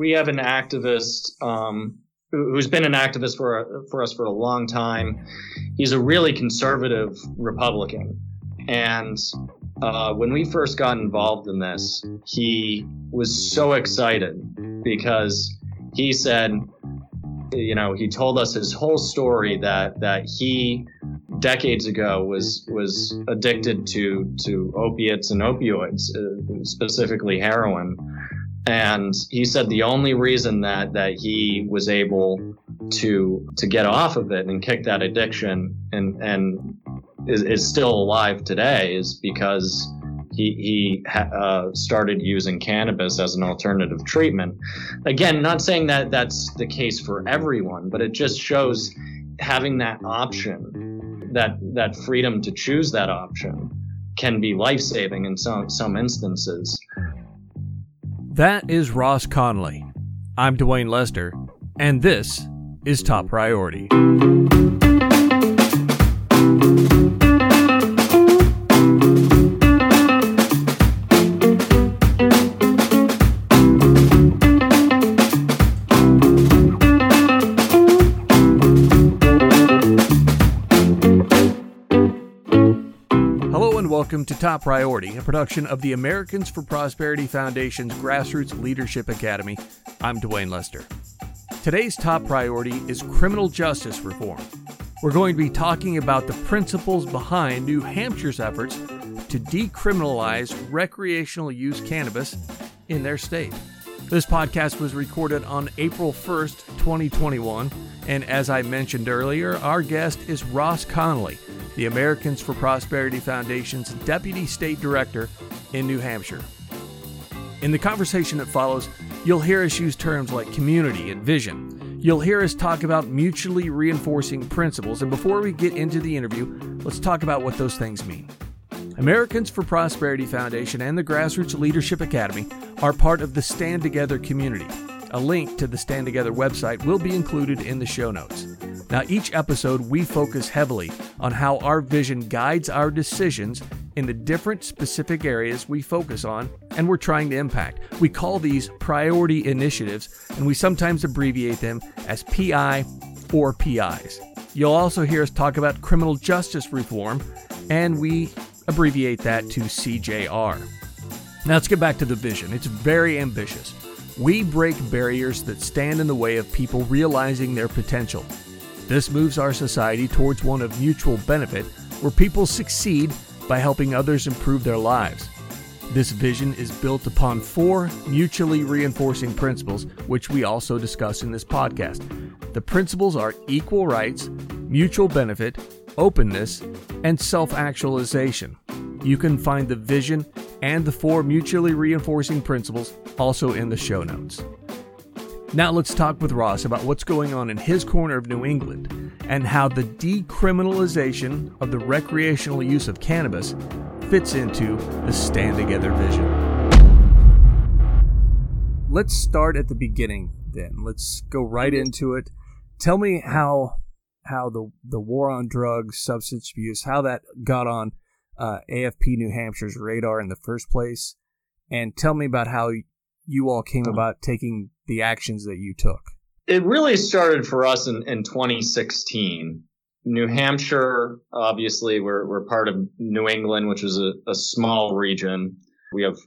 we have an activist um, who's been an activist for for us for a long time. He's a really conservative Republican, and uh, when we first got involved in this, he was so excited because he said, you know, he told us his whole story that that he decades ago was was addicted to to opiates and opioids, uh, specifically heroin and he said the only reason that that he was able to to get off of it and kick that addiction and and is, is still alive today is because he he uh, started using cannabis as an alternative treatment. Again, not saying that that's the case for everyone, but it just shows having that option, that that freedom to choose that option, can be life saving in some some instances. That is Ross Connolly. I'm Dwayne Lester, and this is Top Priority. Welcome to Top Priority, a production of the Americans for Prosperity Foundation's Grassroots Leadership Academy. I'm Dwayne Lester. Today's top priority is criminal justice reform. We're going to be talking about the principles behind New Hampshire's efforts to decriminalize recreational use cannabis in their state. This podcast was recorded on April 1st, 2021, and as I mentioned earlier, our guest is Ross Connolly the Americans for Prosperity Foundation's Deputy State Director in New Hampshire. In the conversation that follows, you'll hear us use terms like community and vision. You'll hear us talk about mutually reinforcing principles, and before we get into the interview, let's talk about what those things mean. Americans for Prosperity Foundation and the Grassroots Leadership Academy are part of the Stand Together community. A link to the Stand Together website will be included in the show notes. Now, each episode, we focus heavily on how our vision guides our decisions in the different specific areas we focus on and we're trying to impact. We call these priority initiatives, and we sometimes abbreviate them as PI or PIs. You'll also hear us talk about criminal justice reform, and we abbreviate that to CJR. Now, let's get back to the vision. It's very ambitious. We break barriers that stand in the way of people realizing their potential. This moves our society towards one of mutual benefit where people succeed by helping others improve their lives. This vision is built upon four mutually reinforcing principles, which we also discuss in this podcast. The principles are equal rights, mutual benefit, openness, and self actualization. You can find the vision and the four mutually reinforcing principles also in the show notes. Now let's talk with Ross about what's going on in his corner of New England and how the decriminalization of the recreational use of cannabis fits into the Stand Together vision. Let's start at the beginning then. Let's go right into it. Tell me how how the the war on drugs, substance abuse, how that got on uh, AFP New Hampshire's radar in the first place, and tell me about how you all came about taking the actions that you took? It really started for us in, in 2016. New Hampshire, obviously, we're, we're part of New England, which is a, a small region. We have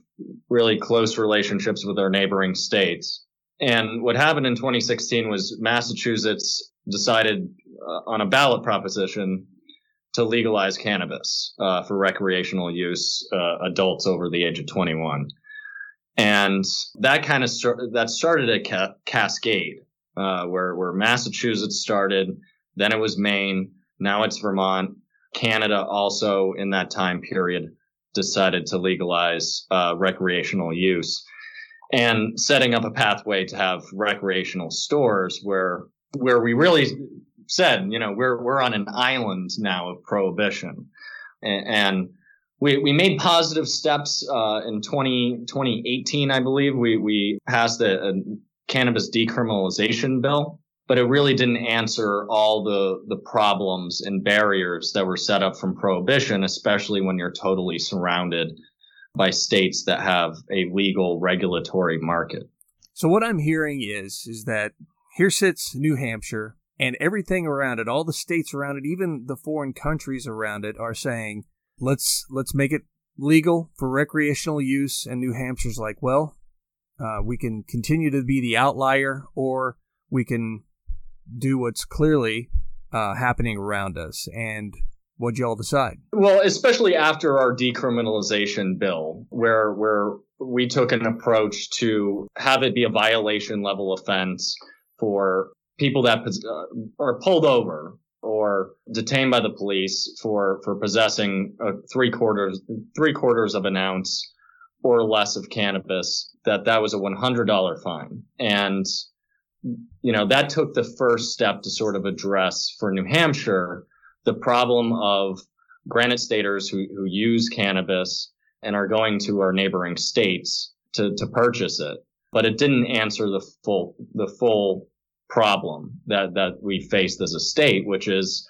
really close relationships with our neighboring states. And what happened in 2016 was Massachusetts decided uh, on a ballot proposition to legalize cannabis uh, for recreational use, uh, adults over the age of 21 and that kind of that started a ca- cascade uh, where where Massachusetts started, then it was Maine, now it's Vermont. Canada also in that time period decided to legalize uh, recreational use and setting up a pathway to have recreational stores where where we really said, you know, we're we're on an island now of prohibition, and, and we, we made positive steps uh, in 20, 2018, I believe. We, we passed a, a cannabis decriminalization bill, but it really didn't answer all the, the problems and barriers that were set up from prohibition, especially when you're totally surrounded by states that have a legal regulatory market. So what I'm hearing is is that here sits New Hampshire and everything around it, all the states around it, even the foreign countries around it are saying, "Let's let's make it legal for recreational use." And New Hampshire's like, "Well, uh, we can continue to be the outlier, or we can do what's clearly uh, happening around us." And what'd y'all decide? Well, especially after our decriminalization bill, where where we took an approach to have it be a violation level offense for people that uh, are pulled over or detained by the police for for possessing three quarters three quarters of an ounce or less of cannabis that that was a $100 fine. And you know that took the first step to sort of address for New Hampshire the problem of granite staters who, who use cannabis and are going to our neighboring states to, to purchase it. But it didn't answer the full the full problem that that we faced as a state, which is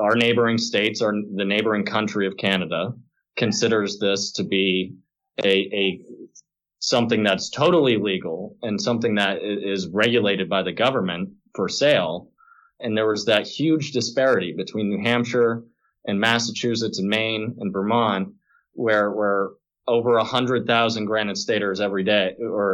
our neighboring states, or the neighboring country of Canada, considers this to be a, a something that's totally legal and something that is regulated by the government for sale. And there was that huge disparity between New Hampshire and Massachusetts and Maine and Vermont, where where over a hundred thousand granite staters every day or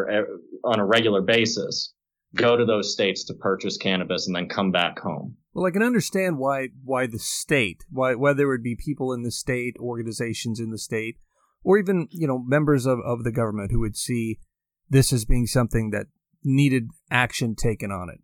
on a regular basis go to those states to purchase cannabis and then come back home. Well, I can understand why why the state, why why there would be people in the state, organizations in the state, or even you know members of, of the government who would see this as being something that needed action taken on it.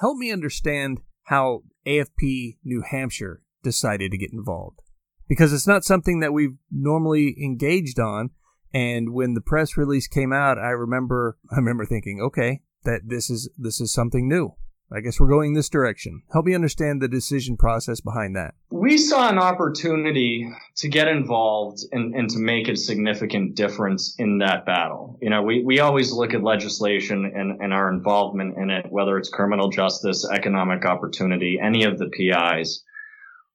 Help me understand how AFP New Hampshire decided to get involved. Because it's not something that we've normally engaged on. And when the press release came out, I remember I remember thinking, okay, that this is this is something new. I guess we're going this direction. Help me understand the decision process behind that. We saw an opportunity to get involved and, and to make a significant difference in that battle. You know, we, we always look at legislation and, and our involvement in it, whether it's criminal justice, economic opportunity, any of the PIs.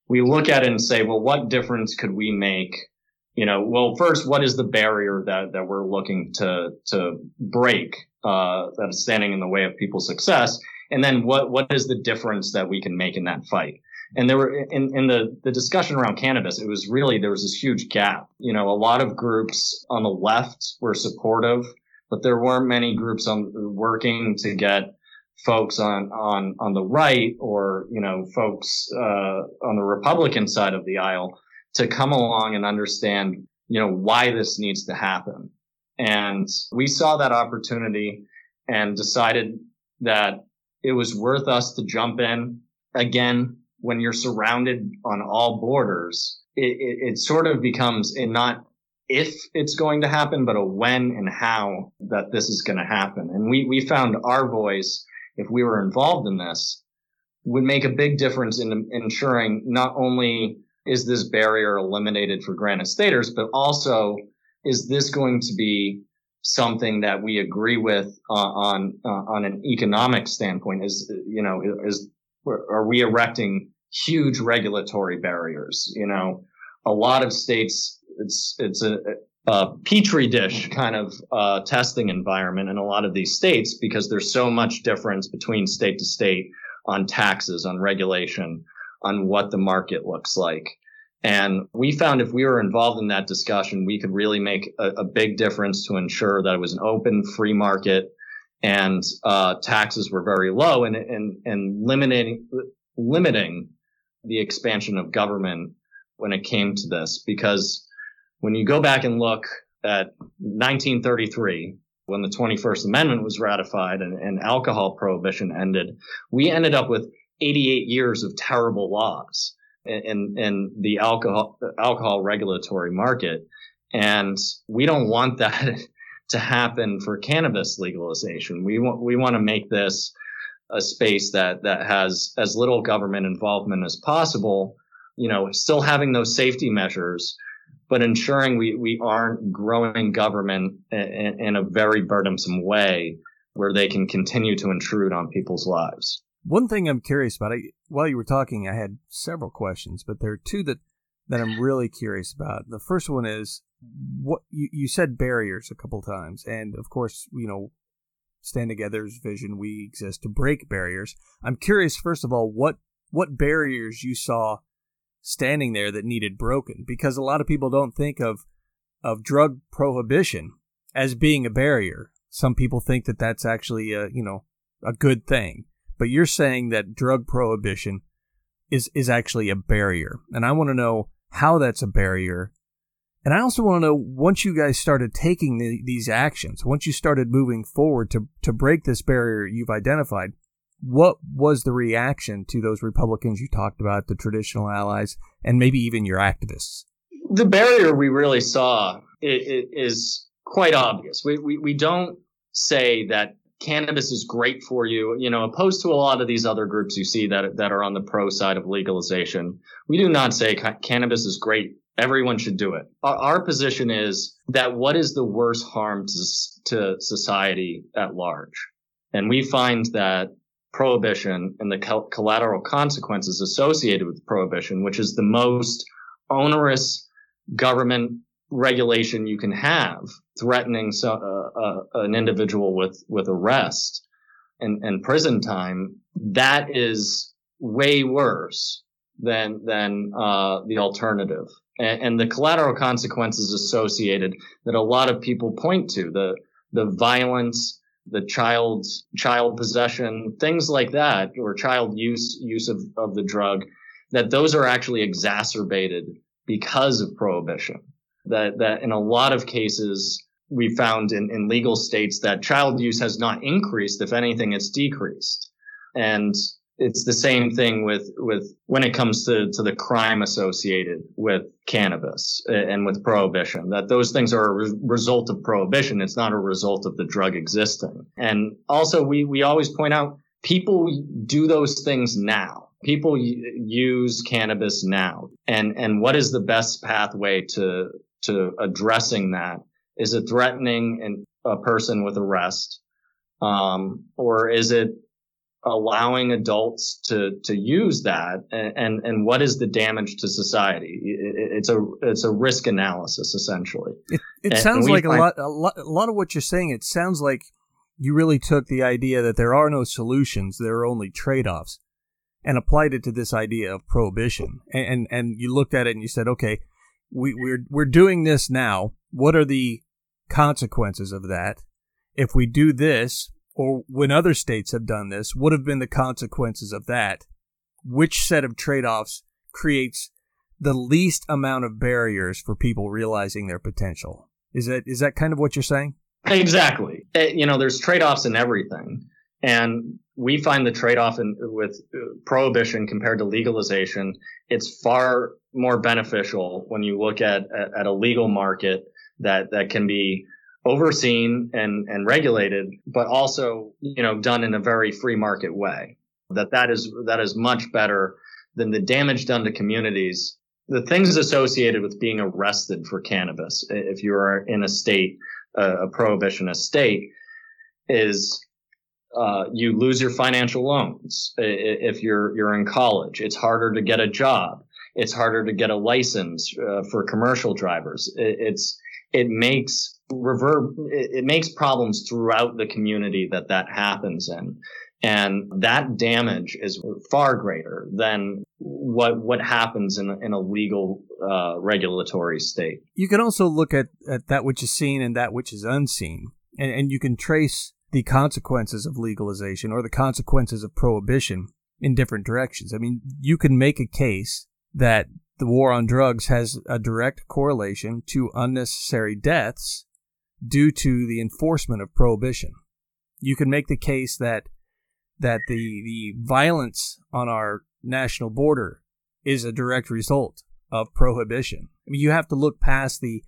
We look at it and say, well, what difference could we make you know, well, first, what is the barrier that, that we're looking to, to break, uh, that is standing in the way of people's success? And then what, what is the difference that we can make in that fight? And there were, in, in the, the discussion around cannabis, it was really, there was this huge gap. You know, a lot of groups on the left were supportive, but there weren't many groups on working to get folks on, on, on the right or, you know, folks, uh, on the Republican side of the aisle to come along and understand, you know, why this needs to happen. And we saw that opportunity and decided that it was worth us to jump in. Again, when you're surrounded on all borders, it, it, it sort of becomes a not if it's going to happen, but a when and how that this is going to happen. And we, we found our voice, if we were involved in this, would make a big difference in ensuring not only is this barrier eliminated for granite staters, but also is this going to be something that we agree with uh, on uh, on an economic standpoint? Is you know is are we erecting huge regulatory barriers? You know, a lot of states it's it's a, a petri dish kind of uh, testing environment in a lot of these states because there's so much difference between state to state on taxes, on regulation, on what the market looks like. And we found if we were involved in that discussion, we could really make a, a big difference to ensure that it was an open, free market and uh, taxes were very low and, and, and limiting, limiting the expansion of government when it came to this. Because when you go back and look at 1933, when the 21st Amendment was ratified and, and alcohol prohibition ended, we ended up with 88 years of terrible laws in, in the alcohol, alcohol regulatory market. And we don't want that to happen for cannabis legalization. We want, we want to make this a space that, that has as little government involvement as possible, you know, still having those safety measures, but ensuring we, we aren't growing government in, in a very burdensome way where they can continue to intrude on people's lives. One thing I'm curious about, I, while you were talking, I had several questions, but there are two that, that I'm really curious about. The first one is what you, you said barriers a couple times, and of course, you know, Stand Together's vision, we exist to break barriers. I'm curious, first of all, what what barriers you saw standing there that needed broken, because a lot of people don't think of of drug prohibition as being a barrier. Some people think that that's actually a you know a good thing, but you're saying that drug prohibition is is actually a barrier, and I want to know how that's a barrier and I also want to know once you guys started taking the, these actions, once you started moving forward to, to break this barrier you've identified, what was the reaction to those Republicans you talked about, the traditional allies, and maybe even your activists? The barrier we really saw is quite obvious. We, we, we don't say that cannabis is great for you, you know, opposed to a lot of these other groups you see that, that are on the pro side of legalization. We do not say ca- cannabis is great Everyone should do it. Our, our, position is that what is the worst harm to, to society at large? And we find that prohibition and the collateral consequences associated with prohibition, which is the most onerous government regulation you can have, threatening so, uh, uh, an individual with, with arrest and, and prison time, that is way worse than, than, uh, the alternative and, and the collateral consequences associated that a lot of people point to the the violence the child's child possession, things like that, or child use use of, of the drug, that those are actually exacerbated because of prohibition. That that in a lot of cases we found in, in legal states that child use has not increased. If anything, it's decreased. And it's the same thing with with when it comes to to the crime associated with cannabis and with prohibition that those things are a re- result of prohibition it's not a result of the drug existing and also we we always point out people do those things now people use cannabis now and and what is the best pathway to to addressing that? Is it threatening a person with arrest? Um, or is it allowing adults to to use that? And and, and what is the damage to society? It, it's a it's a risk analysis essentially. It, it and, sounds and like find- a lot, a lot a lot of what you're saying it sounds like you really took the idea that there are no solutions there are only trade-offs and applied it to this idea of prohibition. And and, and you looked at it and you said okay we, we're we're doing this now what are the consequences of that if we do this or when other states have done this, what have been the consequences of that? Which set of trade offs creates the least amount of barriers for people realizing their potential? Is that is that kind of what you're saying? Exactly. Eh, you know, there's trade offs in everything, and we find the trade off with uh, prohibition compared to legalization. It's far more beneficial when you look at, at, at a legal market that that can be overseen and, and regulated, but also, you know, done in a very free market way. That that is, that is much better than the damage done to communities. The things associated with being arrested for cannabis, if you are in a state, a prohibitionist state, is uh, you lose your financial loans. If you're you're in college, it's harder to get a job. It's harder to get a license uh, for commercial drivers. It's it makes reverb it, it makes problems throughout the community that that happens in and that damage is far greater than what what happens in, in a legal uh, regulatory state. You can also look at, at that which is seen and that which is unseen, and, and you can trace the consequences of legalization or the consequences of prohibition in different directions. I mean, you can make a case that the war on drugs has a direct correlation to unnecessary deaths due to the enforcement of prohibition. You can make the case that that the the violence on our national border is a direct result of prohibition. I mean, you have to look past the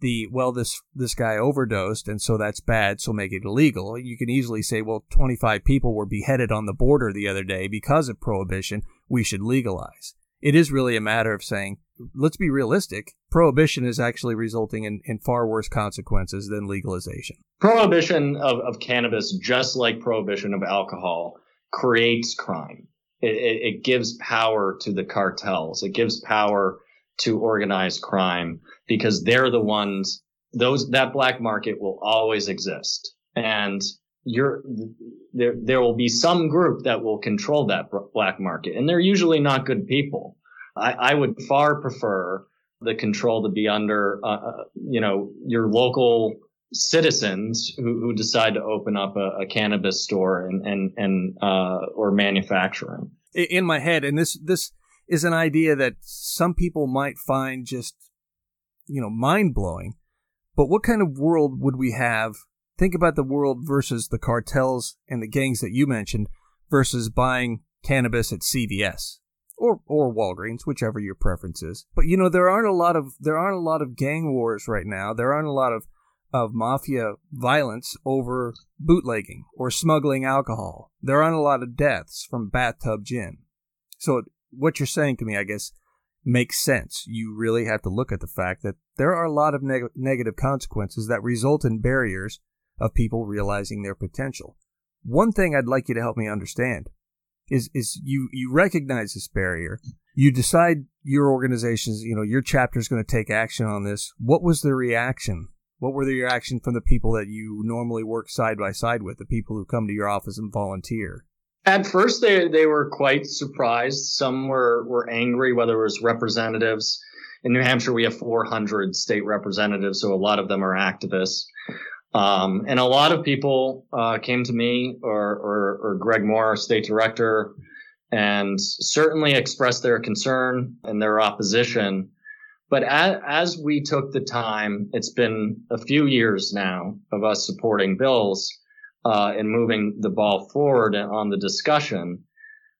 the well this this guy overdosed and so that's bad so make it illegal you can easily say well 25 people were beheaded on the border the other day because of prohibition we should legalize it is really a matter of saying, let's be realistic. Prohibition is actually resulting in, in far worse consequences than legalization. Prohibition of, of cannabis, just like prohibition of alcohol, creates crime. It, it, it gives power to the cartels. It gives power to organized crime because they're the ones, those, that black market will always exist. And you're there there will be some group that will control that black market and they're usually not good people i, I would far prefer the control to be under uh, uh, you know your local citizens who, who decide to open up a, a cannabis store and and and uh, or manufacturing in my head and this this is an idea that some people might find just you know mind blowing but what kind of world would we have think about the world versus the cartels and the gangs that you mentioned versus buying cannabis at CVS or or Walgreens, whichever your preference is. But you know there aren't a lot of there aren't a lot of gang wars right now. There aren't a lot of of mafia violence over bootlegging or smuggling alcohol. There aren't a lot of deaths from bathtub gin. So what you're saying to me, I guess, makes sense. You really have to look at the fact that there are a lot of neg- negative consequences that result in barriers of people realizing their potential. One thing I'd like you to help me understand is is you you recognize this barrier. You decide your organization's, you know, your chapter is going to take action on this. What was the reaction? What were the reaction from the people that you normally work side by side with, the people who come to your office and volunteer? At first, they they were quite surprised. Some were were angry, whether it was representatives. In New Hampshire, we have 400 state representatives, so a lot of them are activists. Um, and a lot of people uh, came to me or, or, or Greg Moore, our state director, and certainly expressed their concern and their opposition. But as, as, we took the time, it's been a few years now of us supporting bills uh, and moving the ball forward on the discussion.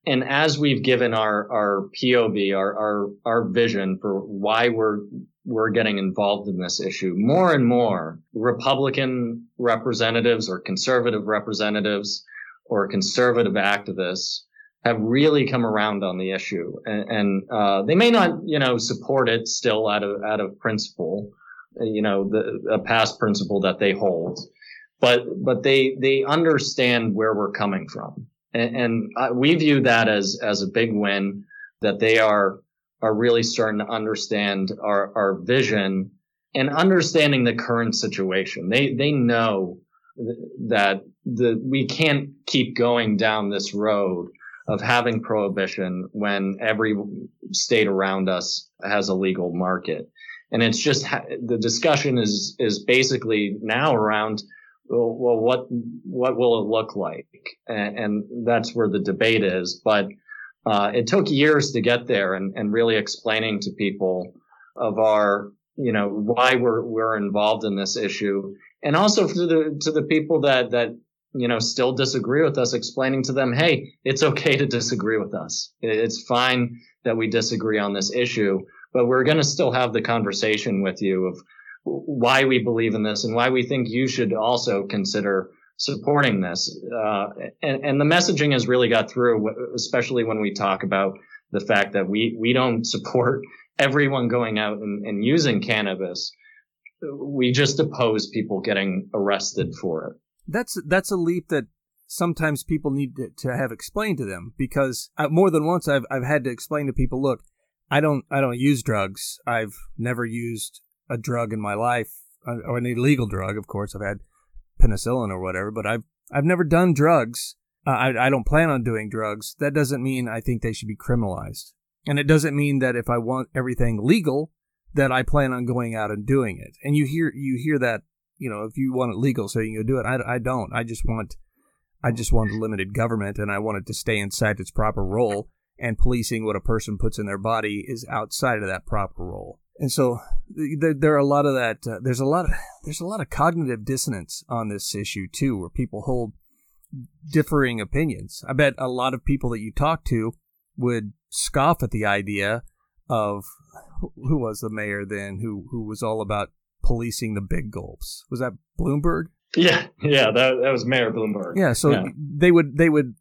And as we've given our, our POV, our, our, our vision for why we're we're getting involved in this issue more and more republican representatives or conservative representatives or conservative activists have really come around on the issue and, and uh, they may not you know support it still out of out of principle you know the a past principle that they hold but but they they understand where we're coming from and, and uh, we view that as as a big win that they are are really starting to understand our, our vision and understanding the current situation. They, they know that the, we can't keep going down this road of having prohibition when every state around us has a legal market. And it's just the discussion is, is basically now around, well, what, what will it look like? And, and that's where the debate is. But uh, it took years to get there and, and really explaining to people of our, you know, why we're, we're involved in this issue. And also to the, to the people that, that, you know, still disagree with us, explaining to them, Hey, it's okay to disagree with us. It's fine that we disagree on this issue, but we're going to still have the conversation with you of why we believe in this and why we think you should also consider supporting this. Uh, and, and the messaging has really got through, especially when we talk about the fact that we, we don't support everyone going out and, and using cannabis. We just oppose people getting arrested for it. That's, that's a leap that sometimes people need to, to have explained to them because uh, more than once I've, I've had to explain to people, look, I don't, I don't use drugs. I've never used a drug in my life uh, or an illegal drug. Of course, I've had penicillin or whatever, but I've I've never done drugs. Uh, I I don't plan on doing drugs. That doesn't mean I think they should be criminalized, and it doesn't mean that if I want everything legal, that I plan on going out and doing it. And you hear you hear that you know if you want it legal, so you can go do it. I I don't. I just want I just want a limited government, and I want it to stay inside its proper role. And policing what a person puts in their body is outside of that proper role. And so there, there are a lot of that. Uh, there's a lot of there's a lot of cognitive dissonance on this issue too, where people hold differing opinions. I bet a lot of people that you talk to would scoff at the idea of who was the mayor then, who who was all about policing the big gulps. Was that Bloomberg? Yeah, yeah, that that was Mayor Bloomberg. Yeah, so yeah. they would they would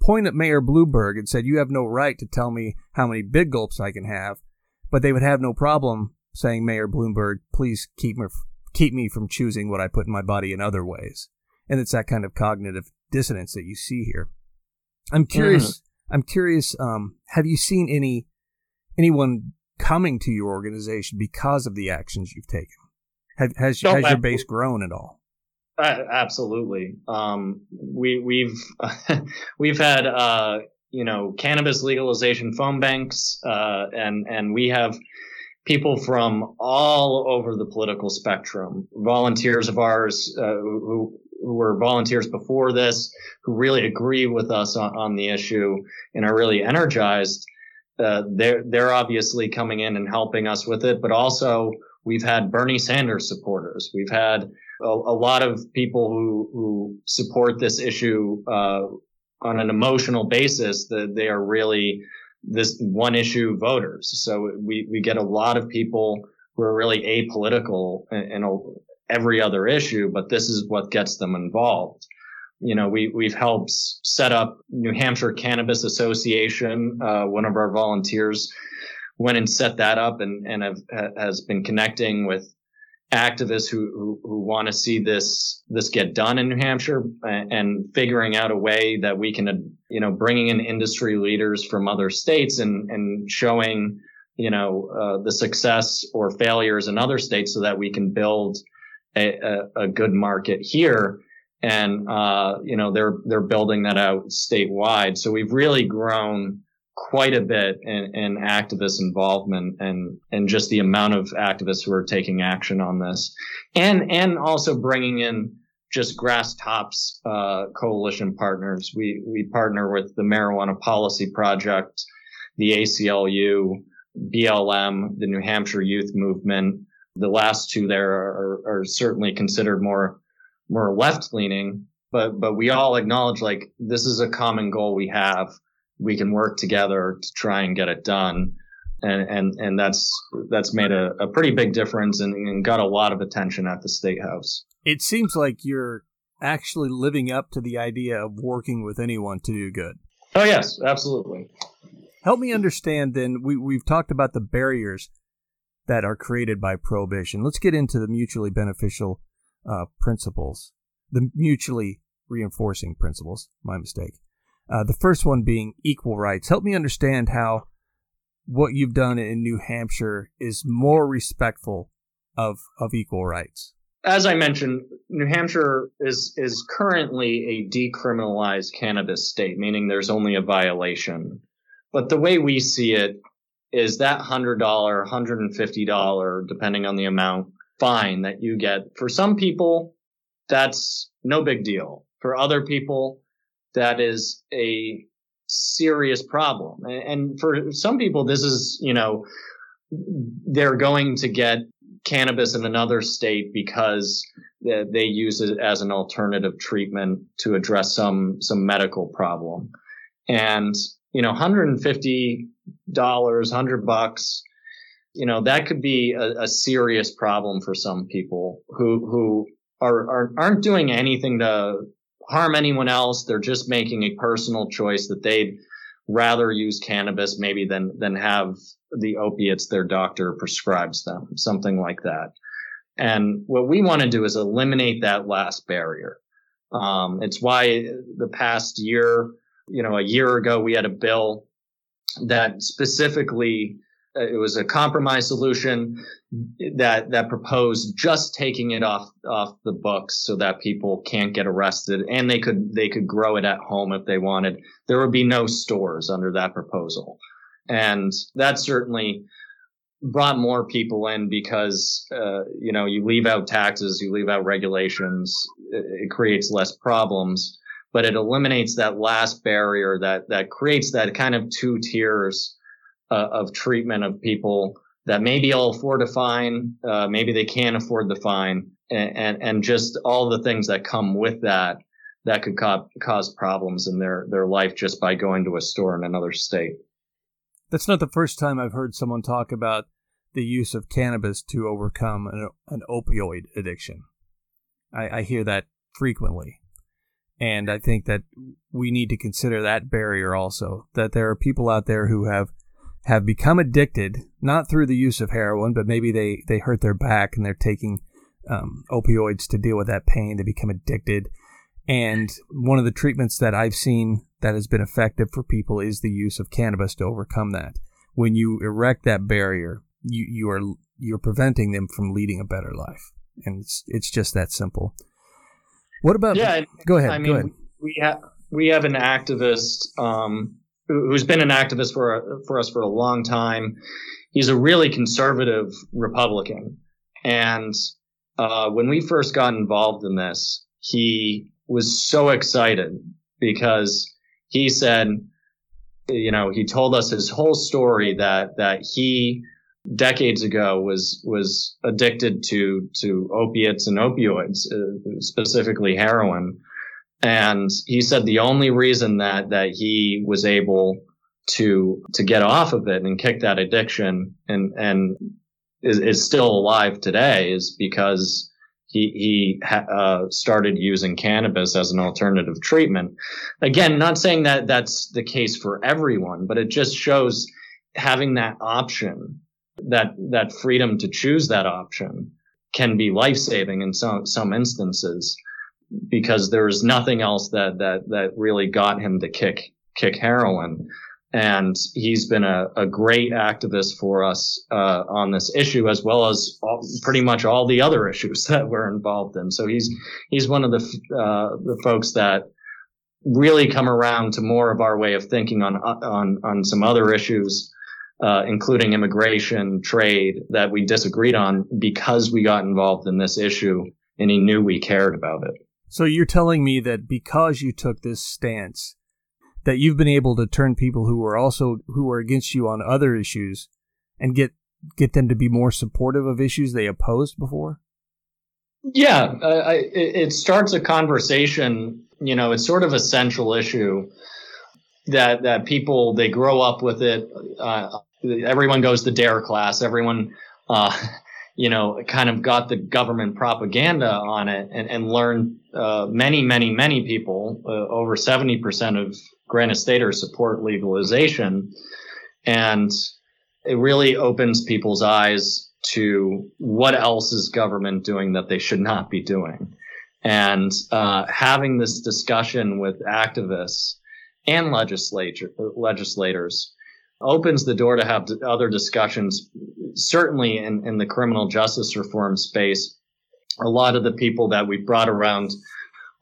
point at Mayor Bloomberg and said, "You have no right to tell me how many big gulps I can have." But they would have no problem saying, Mayor Bloomberg, please keep me, keep me from choosing what I put in my body in other ways. And it's that kind of cognitive dissonance that you see here. I'm curious. Mm. I'm curious. Um, have you seen any anyone coming to your organization because of the actions you've taken? Have, has, has your base grown at all? Uh, absolutely. Um, we we've we've had uh, you know cannabis legalization phone banks, uh, and and we have people from all over the political spectrum, volunteers of ours uh, who who were volunteers before this, who really agree with us on, on the issue and are really energized. Uh, they're they're obviously coming in and helping us with it, but also we've had Bernie Sanders supporters. We've had a, a lot of people who who support this issue uh, on an emotional basis. That they are really this one issue voters. So we we get a lot of people who are really apolitical in, in every other issue, but this is what gets them involved you know, we, we've helped set up New Hampshire Cannabis Association. Uh, one of our volunteers went and set that up and, and have, has been connecting with activists who, who, who want to see this, this get done in New Hampshire and, and, figuring out a way that we can, you know, bringing in industry leaders from other states and, and showing, you know, uh, the success or failures in other states so that we can build a, a, a good market here and uh, you know they're they're building that out statewide. So we've really grown quite a bit in, in, activist involvement and and just the amount of activists who are taking action on this, and and also bringing in just grass tops uh, coalition partners. We we partner with the Marijuana Policy Project, the ACLU, BLM, the New Hampshire Youth Movement. The last two there are, are certainly considered more more left leaning, but but we all acknowledge like this is a common goal we have. We can work together to try and get it done. And and and that's that's made a, a pretty big difference and, and got a lot of attention at the state house. It seems like you're actually living up to the idea of working with anyone to do good. Oh yes, absolutely. Help me understand then we, we've talked about the barriers that are created by prohibition. Let's get into the mutually beneficial uh, principles, the mutually reinforcing principles. My mistake. Uh, the first one being equal rights. Help me understand how what you've done in New Hampshire is more respectful of of equal rights. As I mentioned, New Hampshire is is currently a decriminalized cannabis state, meaning there's only a violation. But the way we see it is that $100, $150, depending on the amount, fine that you get. For some people, that's no big deal. For other people, that is a serious problem. And for some people, this is, you know, they're going to get cannabis in another state because they use it as an alternative treatment to address some, some medical problem. And, you know, $150, 100 bucks, you know, that could be a, a serious problem for some people who, who are, are, aren't doing anything to harm anyone else. They're just making a personal choice that they'd rather use cannabis maybe than, than have the opiates their doctor prescribes them, something like that. And what we want to do is eliminate that last barrier. Um, it's why the past year, you know, a year ago, we had a bill that specifically it was a compromise solution that that proposed just taking it off off the books so that people can't get arrested and they could they could grow it at home if they wanted. There would be no stores under that proposal, and that certainly brought more people in because uh, you know you leave out taxes, you leave out regulations, it, it creates less problems, but it eliminates that last barrier that that creates that kind of two tiers uh, of treatment of people that maybe will afford a fine, uh, maybe they can't afford the fine, and, and, and just all the things that come with that that could co- cause problems in their their life just by going to a store in another state. That's not the first time I've heard someone talk about the use of cannabis to overcome an, an opioid addiction. I, I hear that frequently. And I think that we need to consider that barrier also. That there are people out there who have have become addicted, not through the use of heroin, but maybe they, they hurt their back and they're taking um, opioids to deal with that pain. They become addicted. And one of the treatments that I've seen that has been effective for people is the use of cannabis to overcome that. When you erect that barrier, you, you are you're preventing them from leading a better life. And it's it's just that simple. What about? Yeah, go ahead. I mean, go ahead. we have we have an activist um, who's been an activist for for us for a long time. He's a really conservative Republican, and uh, when we first got involved in this, he was so excited because he said, you know, he told us his whole story that that he decades ago was was addicted to to opiates and opioids, uh, specifically heroin, and he said the only reason that that he was able to to get off of it and kick that addiction and and is, is still alive today is because he he uh, started using cannabis as an alternative treatment. Again, not saying that that's the case for everyone, but it just shows having that option, that that freedom to choose that option, can be life saving in some some instances, because there was nothing else that that that really got him to kick kick heroin and he's been a, a great activist for us uh, on this issue as well as all, pretty much all the other issues that we're involved in. So he's he's one of the uh, the folks that really come around to more of our way of thinking on on on some other issues, uh, including immigration, trade that we disagreed on because we got involved in this issue and he knew we cared about it. So you're telling me that because you took this stance that you've been able to turn people who are also who are against you on other issues and get get them to be more supportive of issues they opposed before? Yeah, uh, I, it starts a conversation. You know, it's sort of a central issue that that people they grow up with it. Uh, everyone goes to Dare class. Everyone, uh, you know, kind of got the government propaganda on it and, and learned. Uh, many, many, many people, uh, over seventy percent of Granite Staters support legalization. And it really opens people's eyes to what else is government doing that they should not be doing. And uh, having this discussion with activists and legislature, legislators opens the door to have other discussions, certainly in, in the criminal justice reform space. A lot of the people that we brought around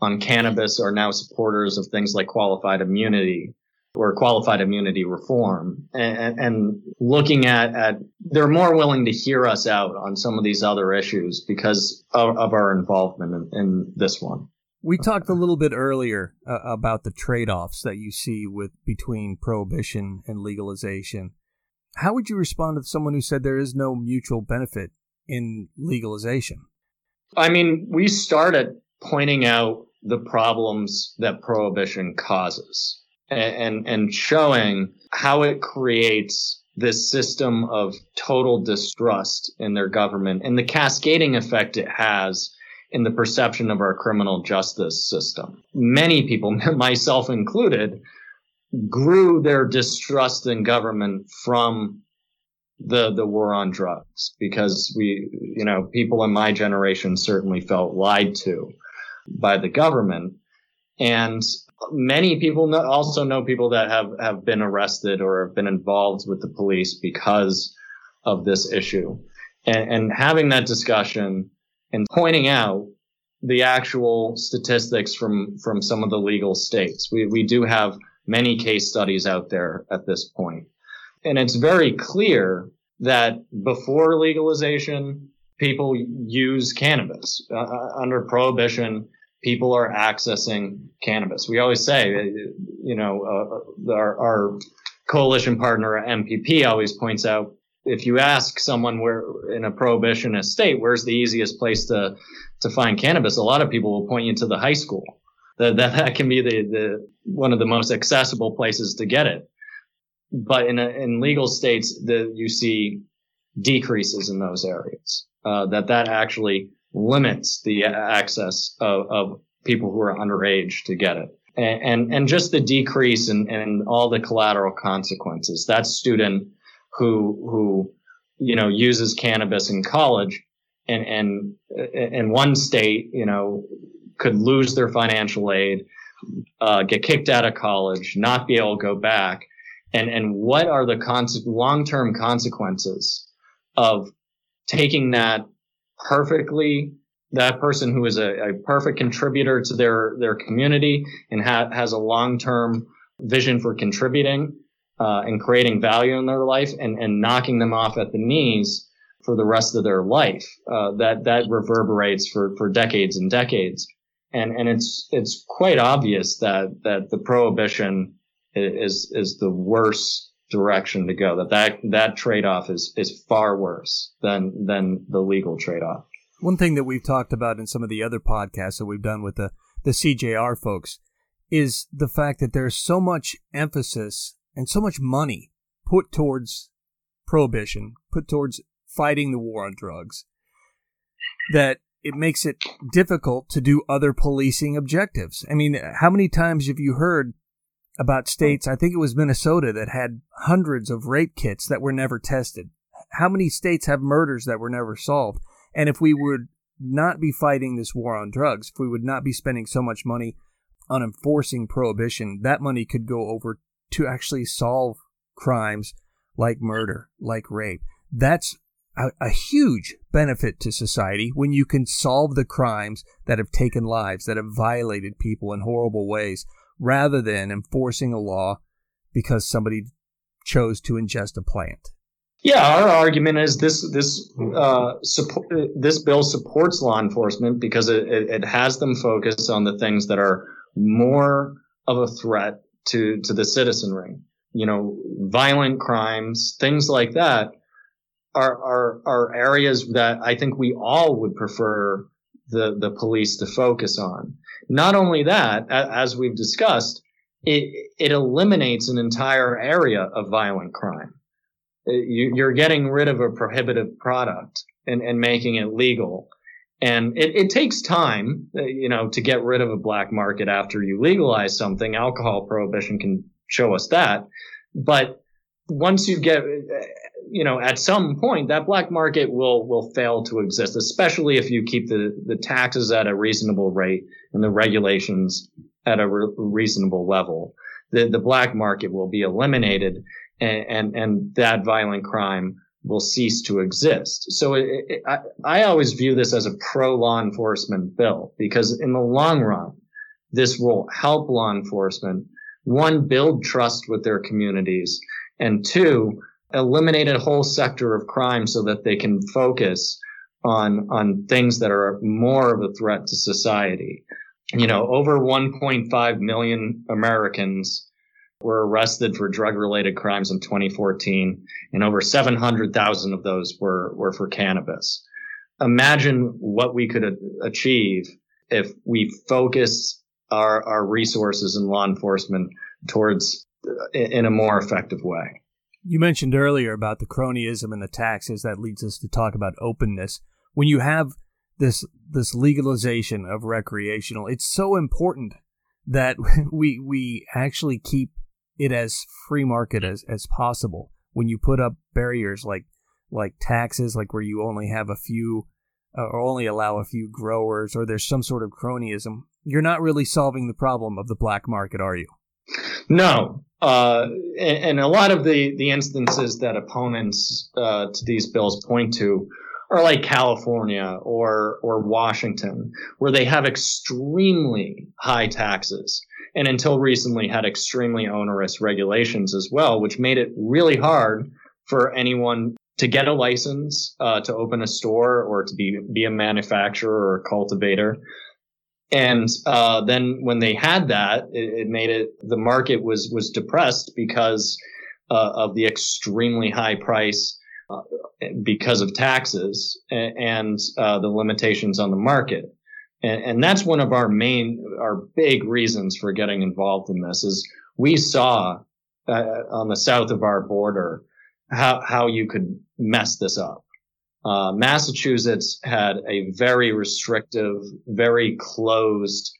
on cannabis are now supporters of things like qualified immunity or qualified immunity reform and, and, looking at, at they're more willing to hear us out on some of these other issues because of, of our involvement in, in, this one. We talked a little bit earlier uh, about the trade-offs that you see with between prohibition and legalization. How would you respond to someone who said there is no mutual benefit in legalization? I mean, we started pointing out the problems that prohibition causes and, and, and showing how it creates this system of total distrust in their government and the cascading effect it has in the perception of our criminal justice system. Many people, myself included, grew their distrust in government from the the war on drugs because we you know people in my generation certainly felt lied to by the government. And many people know, also know people that have, have been arrested or have been involved with the police because of this issue. And, and having that discussion and pointing out the actual statistics from, from some of the legal states. We, we do have many case studies out there at this point. And it's very clear that before legalization, people use cannabis uh, uh under prohibition people are accessing cannabis. We always say, you know, uh, our, our, coalition partner MPP always points out if you ask someone where in a prohibitionist state, where's the easiest place to to find cannabis, a lot of people will point you to the high school. That that, that can be the, the one of the most accessible places to get it. But in a, in legal states, the you see decreases in those areas. Uh, that that actually limits the access of, of people who are underage to get it. And, and, and just the decrease in, in all the collateral consequences. That student who, who, you know, uses cannabis in college and, and in one state, you know, could lose their financial aid, uh, get kicked out of college, not be able to go back. And, and what are the conse- long-term consequences of taking that perfectly that person who is a, a perfect contributor to their their community and ha- has a long term vision for contributing uh, and creating value in their life and, and knocking them off at the knees for the rest of their life. Uh, that that reverberates for for decades and decades, and and it's it's quite obvious that that the prohibition is is the worst direction to go. That that that trade off is is far worse than than the legal trade off. One thing that we've talked about in some of the other podcasts that we've done with the the CJR folks is the fact that there's so much emphasis and so much money put towards prohibition, put towards fighting the war on drugs, that it makes it difficult to do other policing objectives. I mean, how many times have you heard about states, I think it was Minnesota, that had hundreds of rape kits that were never tested? How many states have murders that were never solved? And if we would not be fighting this war on drugs, if we would not be spending so much money on enforcing prohibition, that money could go over to actually solve crimes like murder, like rape. That's a, a, huge benefit to society when you can solve the crimes that have taken lives, that have violated people in horrible ways, rather than enforcing a law because somebody chose to ingest a plant. Yeah, our argument is this this uh, support, this bill supports law enforcement because it, it, has them focus on the things that are more of a threat to to the citizenry. You know, violent crimes, things like that are are are areas that I think we all would prefer the the police to focus on. Not only that, as we've discussed, it it eliminates an entire area of violent crime. Uh, you, are getting rid of a prohibitive product and, and making it legal. And it, it takes time, uh, you know, to get rid of a black market after you legalize something. Alcohol prohibition can show us that. But once you get, you know, at some point that black market will, will fail to exist, especially if you keep the, the taxes at a reasonable rate and the regulations at a re- reasonable level. The, the black market will be eliminated and, and, and that violent crime will cease to exist. So it, it, I, I always view this as a pro law enforcement bill because in the long run, this will help law enforcement one, build trust with their communities and two, eliminate a whole sector of crime so that they can focus on, on things that are more of a threat to society. You know, over 1.5 million Americans were arrested for drug related crimes in 2014 and over 700,000 of those were, were for cannabis. Imagine what we could achieve if we focus our, our resources in law enforcement towards in a more effective way. You mentioned earlier about the cronyism and the taxes that leads us to talk about openness. When you have this this legalization of recreational, it's so important that we we actually keep it as free market as, as possible. When you put up barriers like like taxes, like where you only have a few uh, or only allow a few growers, or there's some sort of cronyism, you're not really solving the problem of the black market, are you? No. Uh, and, and, a lot of the, the instances that opponents uh, to these bills point to are like California or or Washington, where they have extremely high taxes and until recently had extremely onerous regulations as well, which made it really hard for anyone to get a license uh, to open a store or to be be a manufacturer or a cultivator. And uh, then when they had that, it, it, made it the market was was depressed because uh, of the extremely high price uh, because of taxes and, and uh, the limitations on the market. And, and that's one of our main, our big reasons for getting involved in this is we saw uh, on the south of our border how, how you could mess this up. Uh, Massachusetts had a very restrictive, very closed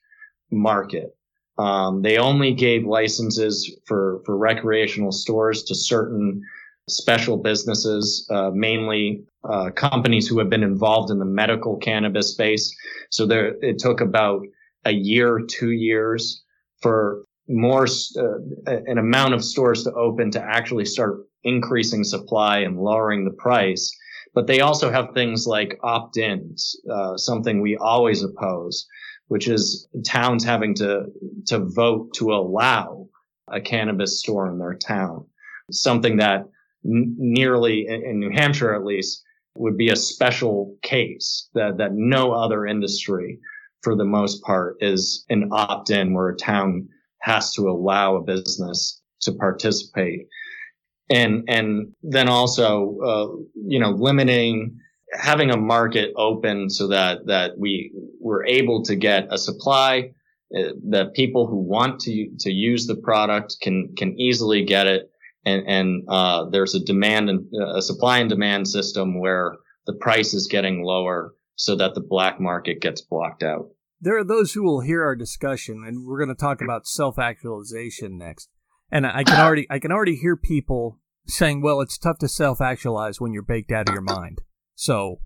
market. Um, they only gave licenses for, for recreational stores to certain special businesses, uh, mainly uh, companies who have been involved in the medical cannabis space. So there, it took about a year, two years for more uh, an amount of stores to open to actually start increasing supply and lowering the price But they also have things like opt-ins, uh, something we always oppose, which is towns having to, to vote to allow a cannabis store in their town. Something that n- nearly in, in New Hampshire, at least, would be a special case that, that no other industry for the most part is an opt-in where a town has to allow a business to participate and and then also uh, you know limiting having a market open so that that we were able to get a supply uh, that people who want to to use the product can can easily get it and and uh, there's a demand and a supply and demand system where the price is getting lower so that the black market gets blocked out. There are those who will hear our discussion, and we're going to talk about self actualization next. And I can already I can already hear people saying, "Well, it's tough to self-actualize when you're baked out of your mind." So,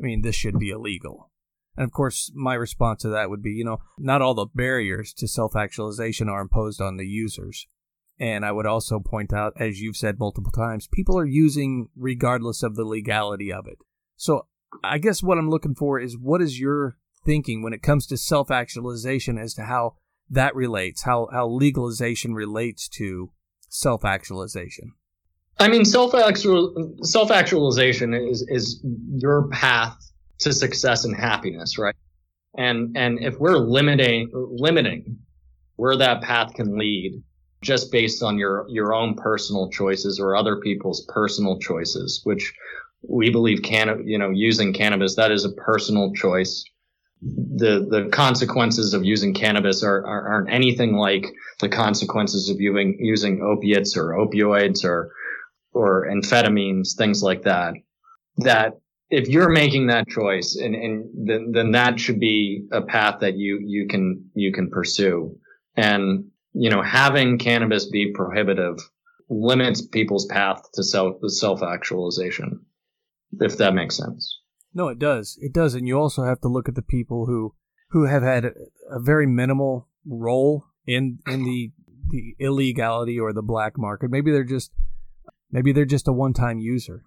I mean, this should be illegal. And of course, my response to that would be, you know, not all the barriers to self-actualization are imposed on the users. And I would also point out, as you've said multiple times, people are using regardless of the legality of it. So I guess what I'm looking for is what is your thinking when it comes to self actualization as to how that relates, how, how legalization relates to self actualization. I mean, self self actualization is is your path to success and happiness, right? And and if we're limiting limiting where that path can lead, just based on your your own personal choices or other people's personal choices, which we believe can you know using cannabis that is a personal choice the the consequences of using cannabis are, are aren't anything like the consequences of using using opiates or opioids or or amphetamines, things like that. That if you're making that choice, and, and then then that should be a path that you you can you can pursue. And you know, having cannabis be prohibitive limits people's path to self self actualization, if that makes sense. No, it does. It does, and you also have to look at the people who who have had a, a very minimal role in in the the illegality or the black market. Maybe they're just maybe they're just a one-time user.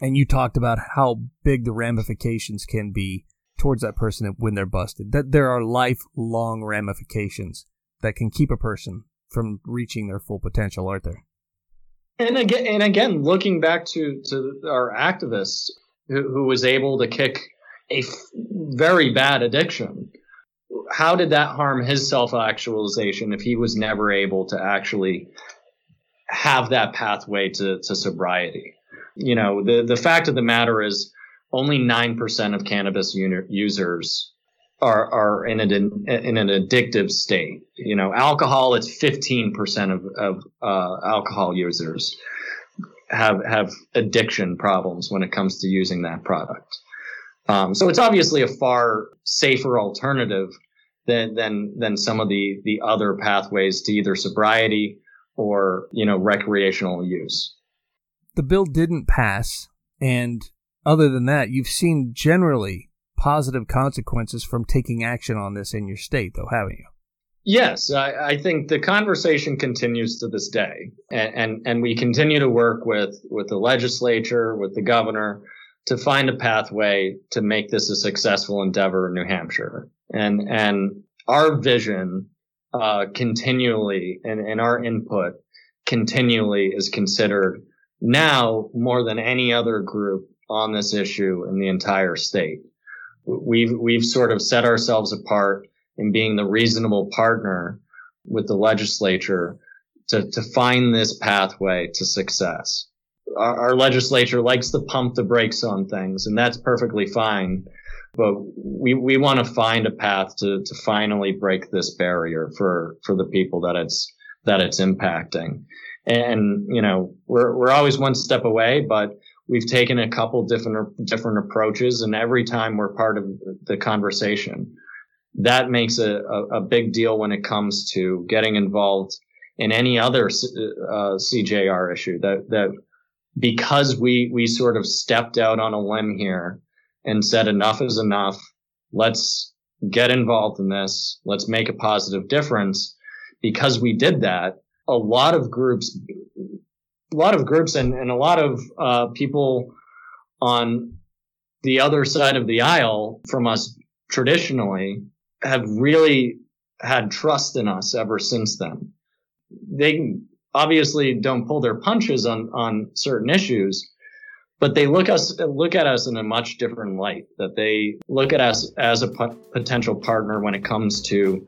And you talked about how big the ramifications can be towards that person when they're busted. That there are lifelong ramifications that can keep a person from reaching their full potential, aren't there? And again, and again, looking back to to our activists, who, was able to kick a f- very bad addiction. How did that harm his self actualization if he was never able to actually have that pathway to, to sobriety? You know, the, the fact of the matter is only 9% of cannabis users are, are in an, in an addictive state. You know, alcohol, it's 15% of, of uh, alcohol users have have addiction problems when it comes to using that product. Um, so it's obviously a far safer alternative than than than some of the the other pathways to either sobriety or you know recreational use. The bill didn't pass, and other than that, you've seen generally positive consequences from taking action on this in your state, though, haven't you? Yes, I, I, think the conversation continues to this day, and, and, and we continue to work with with the legislature, with the governor, to find a pathway to make this a successful endeavor in New Hampshire. And and our vision uh, continually and, and our input continually is considered now more than any other group on this issue in the entire state. We've we've sort of set ourselves apart in being the reasonable partner with the legislature to, to find this pathway to success. Our, our legislature likes to pump the brakes on things, and that's perfectly fine. But we, we want to find a path to, to finally break this barrier for, for the people that it's, that it's impacting. And, you know, we're, we're always one step away, but we've taken a couple different, different approaches. And every time we're part of the conversation, that makes a, a, a, big deal when it comes to getting involved in any other uh, CJR issue. That that because we we sort of stepped out on a limb here and said enough is enough. Let's get involved in this. Let's make a positive difference. Because we did that, a lot of groups, a lot of groups, and, and a lot of uh, people on the other side of the aisle from us traditionally have really had trust in us ever since then. They obviously don't pull their punches on, on certain issues, but they look us look at us in a much different light. That they look at us as a potential partner when it comes to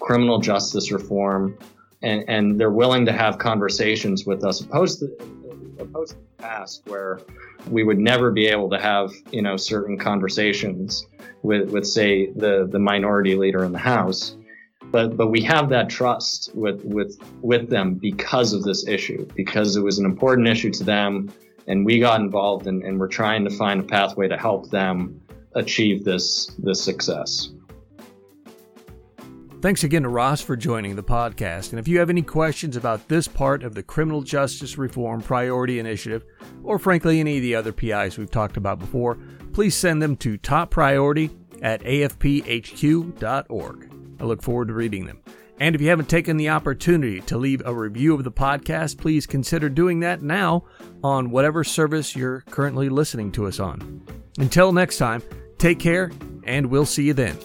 criminal justice reform, and, and they're willing to have conversations with us, opposed to opposed to the past where we would never be able to have you know certain conversations with with say the the minority leader in the House. But but we have that trust with with with them because of this issue because it was an important issue to them and we got involved and, and we're trying to find a pathway to help them achieve this this success Thanks again to Ross for joining the podcast. And if you have any questions about this part of the Criminal Justice Reform Priority Initiative, or frankly any of the other PIs we've talked about before, please send them to top priority at afphq.org. I look forward to reading them. And if you haven't taken the opportunity to leave a review of the podcast, please consider doing that now on whatever service you're currently listening to us on. Until next time, take care, and we'll see you then.